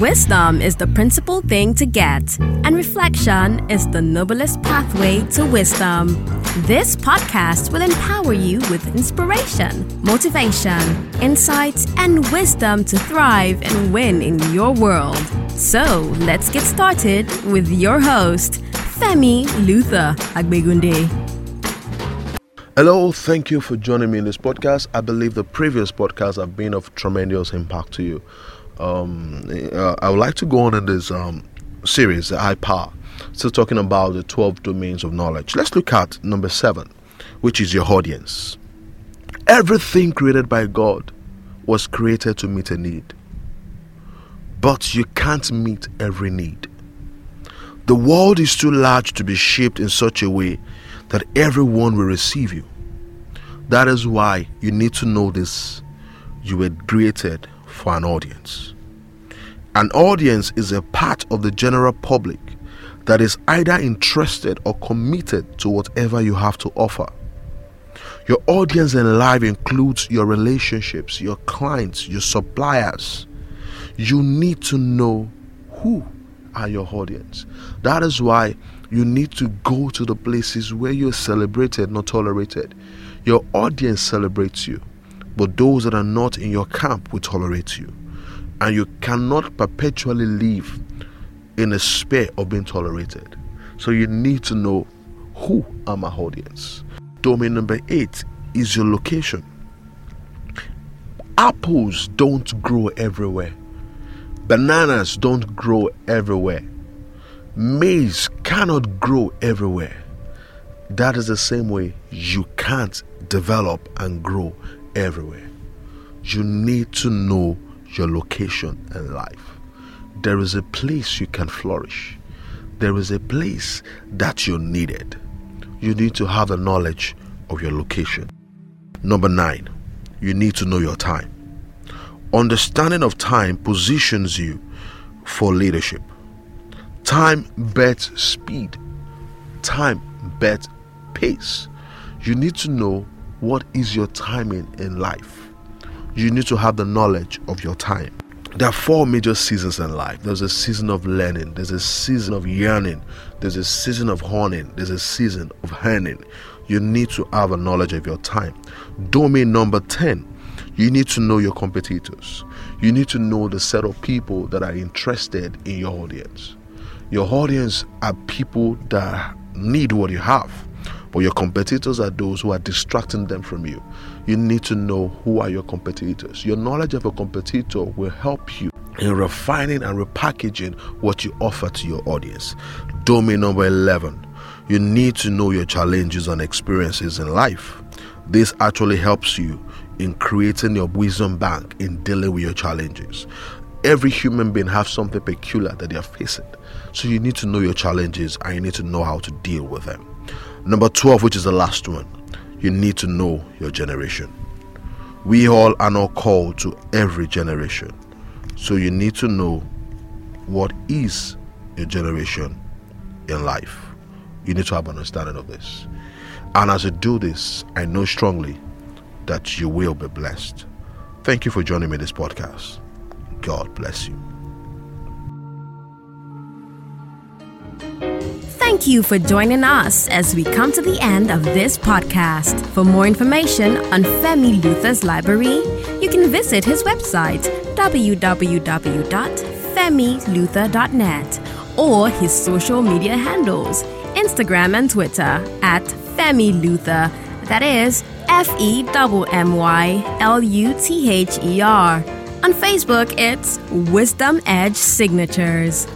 Wisdom is the principal thing to get, and reflection is the noblest pathway to wisdom. This podcast will empower you with inspiration, motivation, insights, and wisdom to thrive and win in your world. So let's get started with your host, Femi Luther Agbegunde. Hello, thank you for joining me in this podcast. I believe the previous podcasts have been of tremendous impact to you. Um, uh, I would like to go on in this um, series, the Power, still talking about the 12 domains of knowledge. Let's look at number seven, which is your audience. Everything created by God was created to meet a need, but you can't meet every need. The world is too large to be shaped in such a way that everyone will receive you. That is why you need to know this. You were created for an audience. An audience is a part of the general public that is either interested or committed to whatever you have to offer. Your audience in life includes your relationships, your clients, your suppliers. You need to know who are your audience. That is why you need to go to the places where you're celebrated, not tolerated. Your audience celebrates you, but those that are not in your camp will tolerate you. And you cannot perpetually live in a sphere of being tolerated. So you need to know who are my audience. Domain number eight is your location. Apples don't grow everywhere. Bananas don't grow everywhere. Maize cannot grow everywhere. That is the same way you can't develop and grow everywhere. You need to know your location in life. There is a place you can flourish. There is a place that you're needed. You need to have the knowledge of your location. Number nine, you need to know your time. Understanding of time positions you for leadership. Time bets speed. Time bets pace. You need to know what is your timing in life. You need to have the knowledge of your time. There are four major seasons in life. There's a season of learning, there's a season of yearning, there's a season of honing, there's a season of earning. You need to have a knowledge of your time. Domain number 10 you need to know your competitors. You need to know the set of people that are interested in your audience. Your audience are people that need what you have, but your competitors are those who are distracting them from you. You need to know who are your competitors. Your knowledge of a competitor will help you in refining and repackaging what you offer to your audience. Domain number 11 you need to know your challenges and experiences in life. This actually helps you in creating your wisdom bank in dealing with your challenges. Every human being has something peculiar that they are facing. So you need to know your challenges and you need to know how to deal with them. Number 12, which is the last one, you need to know your generation. We all are not called to every generation. So you need to know what is your generation in life. You need to have understanding of this. And as you do this, I know strongly that you will be blessed. Thank you for joining me this podcast. God bless you. Thank you for joining us as we come to the end of this podcast. For more information on Femi Luther's library, you can visit his website www.femiluther.net or his social media handles Instagram and Twitter at Femi Luther. That is F E M M Y L U T H E R. On Facebook, it's Wisdom Edge Signatures.